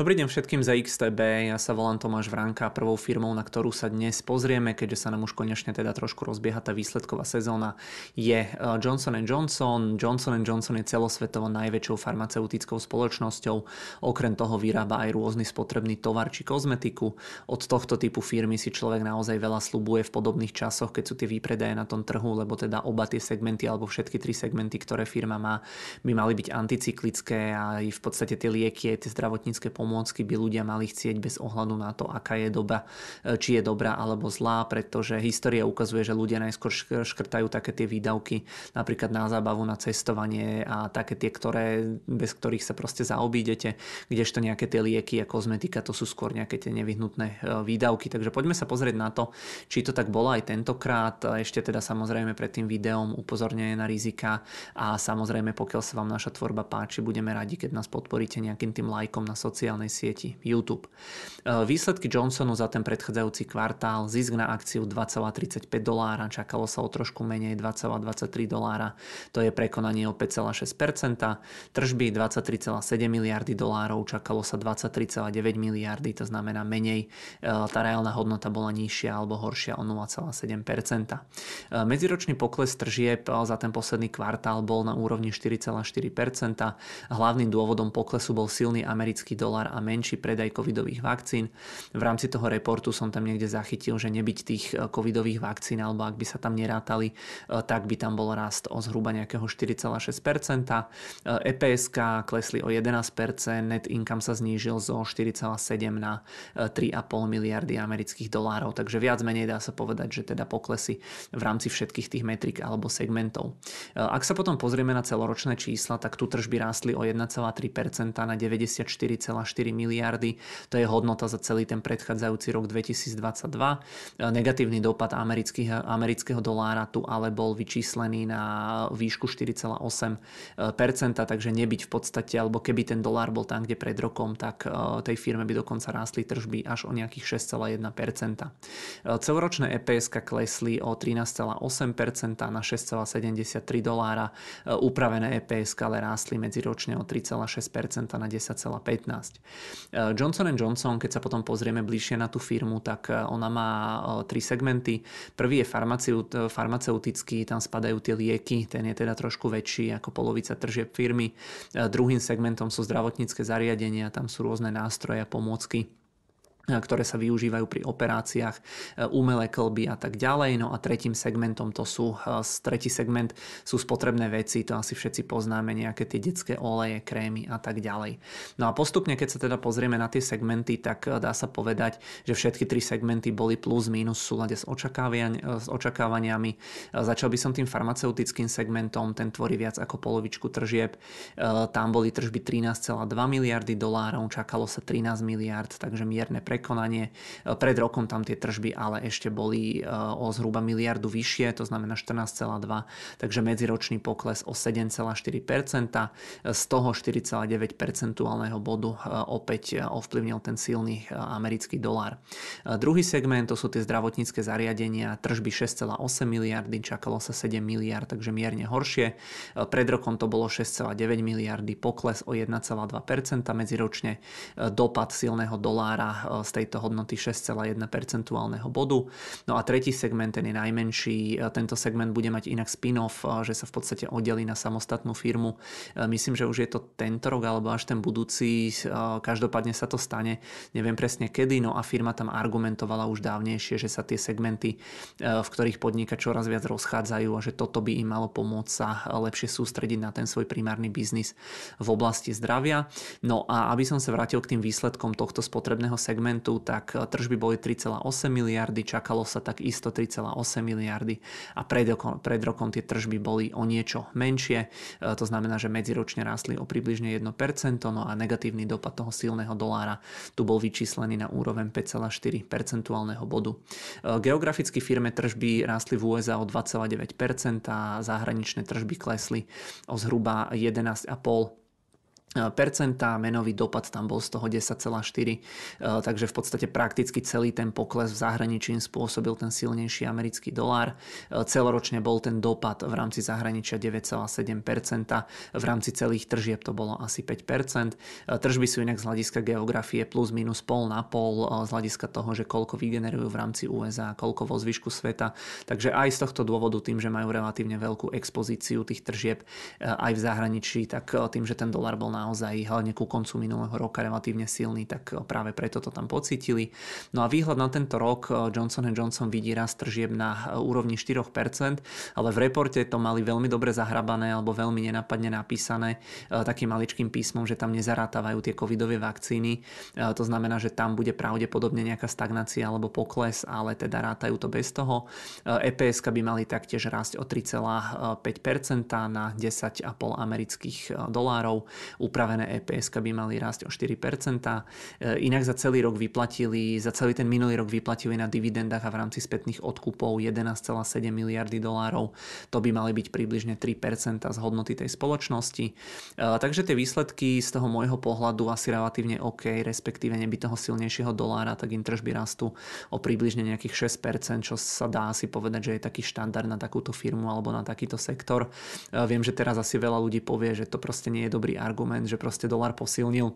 Dobrý deň všetkým za XTB, ja sa volám Tomáš Vranka, prvou firmou, na ktorú sa dnes pozrieme, keďže sa nám už konečne teda trošku rozbieha tá výsledková sezóna, je eh, Johnson Johnson. Johnson Johnson je celosvetovo najväčšou farmaceutickou spoločnosťou, okrem toho vyrába aj rôzny spotrebný tovar či kozmetiku. Od tohto typu firmy si človek naozaj veľa slubuje v podobných časoch, keď sú tie výpredaje na tom trhu, lebo teda oba tie segmenty alebo všetky tri segmenty, ktoré firma má, by mali byť anticyklické a aj v podstate tie lieky, tie zdravotnícke pomôcky pomôcky by ľudia mali chcieť bez ohľadu na to, aká je doba, e, či je dobrá alebo zlá, pretože história ukazuje, že ľudia najskôr škrtajú také tie výdavky, napríklad na zábavu, na cestovanie a také tie, ktoré, bez ktorých sa proste zaobídete, kdežto nejaké tie lieky a kozmetika, to sú skôr nejaké tie nevyhnutné e, výdavky. Takže poďme sa pozrieť na to, či to tak bolo aj tentokrát. Ešte teda samozrejme pred tým videom upozornenie na rizika a samozrejme pokiaľ sa vám naša tvorba páči, budeme radi, keď nás podporíte nejakým tým lajkom na sociálnych sociálnej sieti YouTube. E, výsledky Johnsonu za ten predchádzajúci kvartál, zisk na akciu 2,35 dolára, čakalo sa o trošku menej 2,23 dolára, to je prekonanie o 5,6%, tržby 23,7 miliardy dolárov, čakalo sa 23,9 miliardy, to znamená menej, e, tá reálna hodnota bola nižšia alebo horšia o 0,7%. E, medziročný pokles tržieb za ten posledný kvartál bol na úrovni 4,4%. Hlavným dôvodom poklesu bol silný americký dolar a menší predaj covidových vakcín. V rámci toho reportu som tam niekde zachytil, že nebyť tých e, covidových vakcín, alebo ak by sa tam nerátali, e, tak by tam bol rast o zhruba nejakého 4,6%. EPSK e klesli o 11%, net income sa znížil zo 4,7 na 3,5 miliardy amerických dolárov, takže viac menej dá sa povedať, že teda poklesy v rámci všetkých tých metrik alebo segmentov. Ak sa potom pozrieme na celoročné čísla, tak tu tržby rástli o 1,3% na 94,4 miliardy. To je hodnota za celý ten predchádzajúci rok 2022. Negatívny dopad amerického dolára tu ale bol vyčíslený na výšku 4,8%, takže nebyť v podstate, alebo keby ten dolár bol tam, kde pred rokom, tak e, tej firme by dokonca rástli tržby až o nejakých 6,1%. Celoročné EPS klesli o 13,8% na 6,73 dolára. Upravené EPS ale rástli medziročne o 3,6% na 10,15. Eh, Johnson Johnson, keď sa potom pozrieme bližšie na tú firmu, tak eh, ona má eh, tri segmenty. Prvý je farmaceut, farmaceutický, tam spadajú tie lieky, ten je teda trošku väčší ako polovica tržieb firmy. Druhým segmentom sú zdravotnícke zariadenia, tam sú rôzne nástroje a pomôcky ktoré sa využívajú pri operáciách, e, umelé klby a tak ďalej. No a tretím segmentom to sú, e, tretí segment sú spotrebné veci, to asi všetci poznáme, nejaké tie detské oleje, krémy a tak ďalej. No a postupne, keď sa teda pozrieme na tie segmenty, tak e, dá sa povedať, že všetky tri segmenty boli plus minus v súlade s, s očakávaniami. Začal by som tým farmaceutickým segmentom, ten tvorí viac ako polovičku tržieb. Tam boli tržby 13,2 miliardy dolárov, čakalo sa 13 miliard, takže mierne pre prekonanie. E, pred rokom tam tie tržby ale ešte boli e, o zhruba miliardu vyššie, to znamená 14,2, takže medziročný pokles o 7,4%, z toho 4,9 percentuálneho bodu e, opäť ovplyvnil ten silný americký dolár. Druhý segment to sú tie zdravotnícke zariadenia, tržby 6,8 miliardy, čakalo sa 7 miliard, takže mierne horšie. Pred rokom to bolo 6,9 miliardy, pokles o 1,2% medziročne, dopad silného dolára tejto hodnoty 6,1 percentuálneho bodu. No a tretí segment, ten je najmenší. Tento segment bude mať inak spin-off, že sa v podstate oddelí na samostatnú firmu. Myslím, že už je to tento rok alebo až ten budúci. Každopádne sa to stane. Neviem presne kedy, no a firma tam argumentovala už dávnejšie, že sa tie segmenty, v ktorých podniká čoraz viac rozchádzajú a že toto by im malo pomôcť sa lepšie sústrediť na ten svoj primárny biznis v oblasti zdravia. No a aby som sa vrátil k tým výsledkom tohto spotrebného segmentu, segmentu, tak e, tržby boli 3,8 miliardy, čakalo sa tak isto 3,8 miliardy a pred rokom, pred rokom tie tržby boli o niečo menšie, e, to znamená, že medziročne rástli o približne 1%, no a negatívny dopad toho silného dolára tu bol vyčíslený na úroveň 5,4 percentuálneho bodu. E, geograficky firme tržby rástli v USA o 2,9% a zahraničné tržby klesli o zhruba 11,5 percentá, menový dopad tam bol z toho 10,4, takže v podstate prakticky celý ten pokles v zahraničí spôsobil ten silnejší americký dolár. Celoročne bol ten dopad v rámci zahraničia 9,7%, v rámci celých tržieb to bolo asi 5%. Tržby sú inak z hľadiska geografie plus minus pol na pol, z hľadiska toho, že koľko vygenerujú v rámci USA, koľko vo zvyšku sveta. Takže aj z tohto dôvodu, tým, že majú relatívne veľkú expozíciu tých tržieb aj v zahraničí, tak tým, že ten dolar bol na naozaj hlavne ku koncu minulého roka relatívne silný, tak eh, práve preto to tam pocítili. No a výhľad na tento rok eh, Johnson Johnson vidí rast tržieb na eh, úrovni 4%, ale v reporte to mali veľmi dobre zahrabané alebo veľmi nenapadne napísané takým maličkým písmom, že tam nezarátávajú tie covidové vakcíny. To znamená, že tam bude pravdepodobne nejaká stagnácia alebo pokles, ale teda rátajú to bez toho. EPS by mali taktiež rásť o 3,5% na 10,5 amerických dolárov upravené EPS by mali rásť o 4%. E, inak za celý rok vyplatili, za celý ten minulý rok vyplatili na dividendách a v rámci spätných odkupov 11,7 miliardy dolárov. To by mali byť približne 3% z hodnoty tej spoločnosti. E, takže tie výsledky z toho môjho pohľadu asi relatívne OK, respektíve neby toho silnejšieho dolára, tak im tržby rastú o približne nejakých 6%, čo sa dá asi povedať, že je taký štandard na takúto firmu alebo na takýto sektor. E, viem, že teraz asi veľa ľudí povie, že to proste nie je dobrý argument, argument, že proste dolar posilnil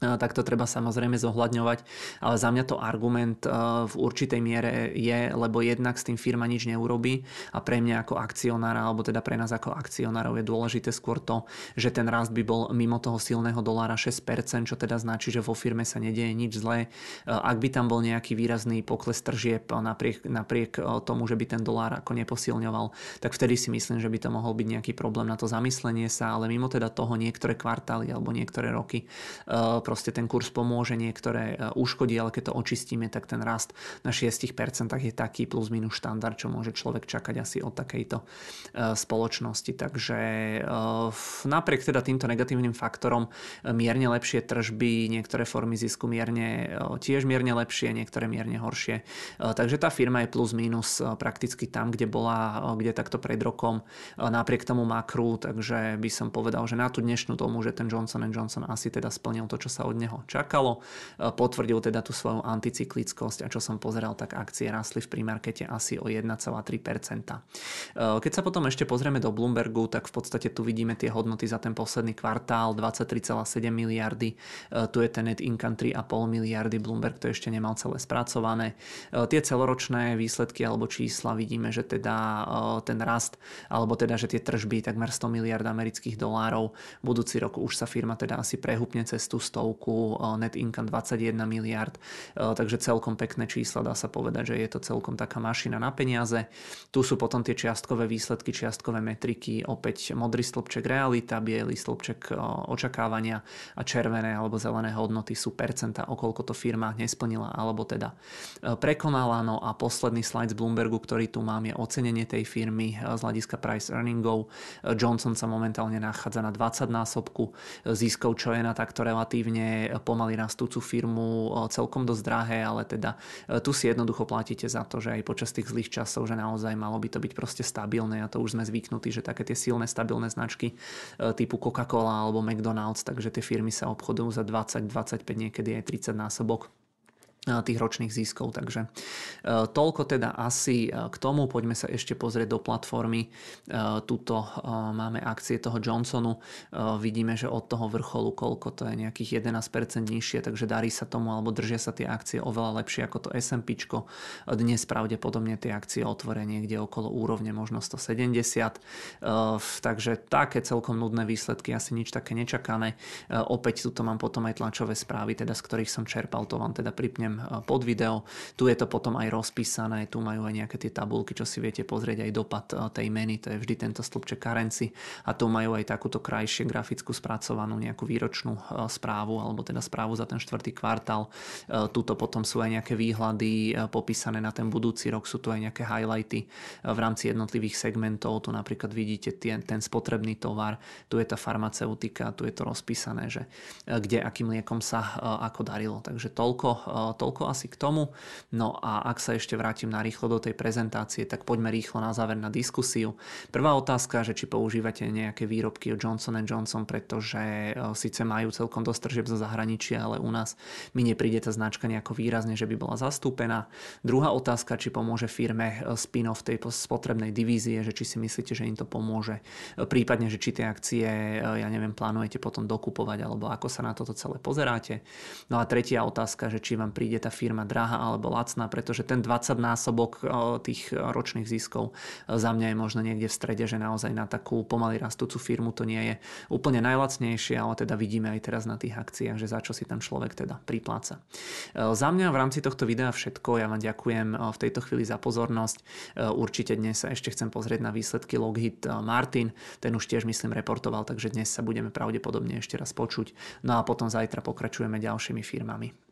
tak to treba samozrejme zohľadňovať, ale za mňa to argument v určitej miere je, lebo jednak s tým firma nič neurobí a pre mňa ako akcionára, alebo teda pre nás ako akcionárov je dôležité skôr to, že ten rast by bol mimo toho silného dolára 6%, čo teda značí, že vo firme sa nedieje nič zlé. Ak by tam bol nejaký výrazný pokles tržieb napriek, napriek tomu, že by ten dolár ako neposilňoval, tak vtedy si myslím, že by to mohol byť nejaký problém na to zamyslenie sa, ale mimo teda toho niektoré kvartály alebo niektoré roky proste ten kurz pomôže, niektoré e, uškodí, ale keď to očistíme, tak ten rast na 6% je taký plus minus štandard, čo môže človek čakať asi od takejto e, spoločnosti. Takže e, napriek teda týmto negatívnym faktorom mierne lepšie tržby, niektoré formy zisku mierne tiež mierne lepšie, niektoré mierne horšie. Takže tá firma je plus minus prakticky tam, kde bola, kde takto pred rokom napriek tomu makru, takže by som povedal, že na tú dnešnú tomu, že ten Johnson Johnson asi teda splnil to, čo sa sa od neho čakalo. E, potvrdil teda tú svoju anticyklickosť a čo som pozeral, tak akcie rastli v primarkete asi o 1,3%. E, keď sa potom ešte pozrieme do Bloombergu, tak v podstate tu vidíme tie hodnoty za ten posledný kvartál 23,7 miliardy, e, tu je ten net income 3,5 miliardy, Bloomberg to ešte nemal celé spracované. Tie celoročné výsledky alebo čísla vidíme, že teda ten rast, alebo teda, že tie tržby takmer 100 miliard amerických dolárov, budúci rok už sa firma teda asi prehupne cez tú 100 stovku, net income 21 miliard, takže celkom pekné čísla, dá sa povedať, že je to celkom taká mašina na peniaze. Tu sú potom tie čiastkové výsledky, čiastkové metriky, opäť modrý stĺpček realita, biely stĺpček očakávania a červené alebo zelené hodnoty sú percenta, okolko to firma nesplnila alebo teda prekonala. No a posledný slide z Bloombergu, ktorý tu mám, je ocenenie tej firmy z hľadiska price earningov. Johnson sa momentálne nachádza na 20 násobku ziskov, čo je na takto relatívne relatívne pomaly rastúcu firmu celkom dosť drahé, ale teda e, tu si jednoducho platíte za to, že aj počas tých zlých časov, že naozaj malo by to byť proste stabilné a to už sme zvyknutí, že také tie silné stabilné značky e, typu Coca-Cola alebo McDonald's, takže tie firmy sa obchodujú za 20, 25, niekedy aj 30 násobok tých ročných ziskov. Takže e, toľko teda asi e, k tomu. Poďme sa ešte pozrieť do platformy. Tuto máme akcie toho Johnsonu. Vidíme, že od toho vrcholu koľko to je nejakých 11% nižšie, takže darí sa tomu alebo držia sa tie akcie oveľa lepšie ako to S&P. Dnes pravdepodobne tie akcie otvoria niekde okolo úrovne možno 170. Takže také celkom nudné výsledky, asi nič také nečakané. Opäť tuto mám potom aj tlačové správy, teda z ktorých som čerpal, to vám teda pripnem pod video. Tu je to potom aj rozpísané, tu majú aj nejaké tie tabulky, čo si viete pozrieť aj dopad tej meny, to je vždy tento stĺpček currency a tu majú aj takúto krajšie grafickú spracovanú nejakú výročnú správu alebo teda správu za ten štvrtý kvartál. Tuto potom sú aj nejaké výhľady popísané na ten budúci rok, sú tu aj nejaké highlighty v rámci jednotlivých segmentov, tu napríklad vidíte ten, ten spotrebný tovar, tu je tá farmaceutika, tu je to rozpísané, že kde akým liekom sa ako darilo. Takže toľko toľko asi k tomu. No a ak sa ešte vrátim na rýchlo do tej prezentácie, tak poďme rýchlo na záver na diskusiu. Prvá otázka, že či používate nejaké výrobky od Johnson Johnson, pretože síce majú celkom dosť tržieb zo zahraničia, ale u nás mi nepríde tá značka nejako výrazne, že by bola zastúpená. Druhá otázka, či pomôže firme spin-off tej spotrebnej divízie, že či si myslíte, že im to pomôže. Prípadne, že či tie akcie, ja neviem, plánujete potom dokupovať, alebo ako sa na toto celé pozeráte. No a tretia otázka, že či vám príde tá firma drahá alebo lacná, pretože ten 20 násobok tých ročných ziskov za mňa je možno niekde v strede, že naozaj na takú pomaly rastúcu firmu to nie je úplne najlacnejšie, ale teda vidíme aj teraz na tých akciách, že za čo si tam človek teda pripláca. Za mňa v rámci tohto videa všetko. Ja vám ďakujem v tejto chvíli za pozornosť. Určite dnes sa ešte chcem pozrieť na výsledky Loghit Martin. Ten už tiež myslím reportoval, takže dnes sa budeme pravdepodobne ešte raz počuť. No a potom zajtra pokračujeme ďalšími firmami.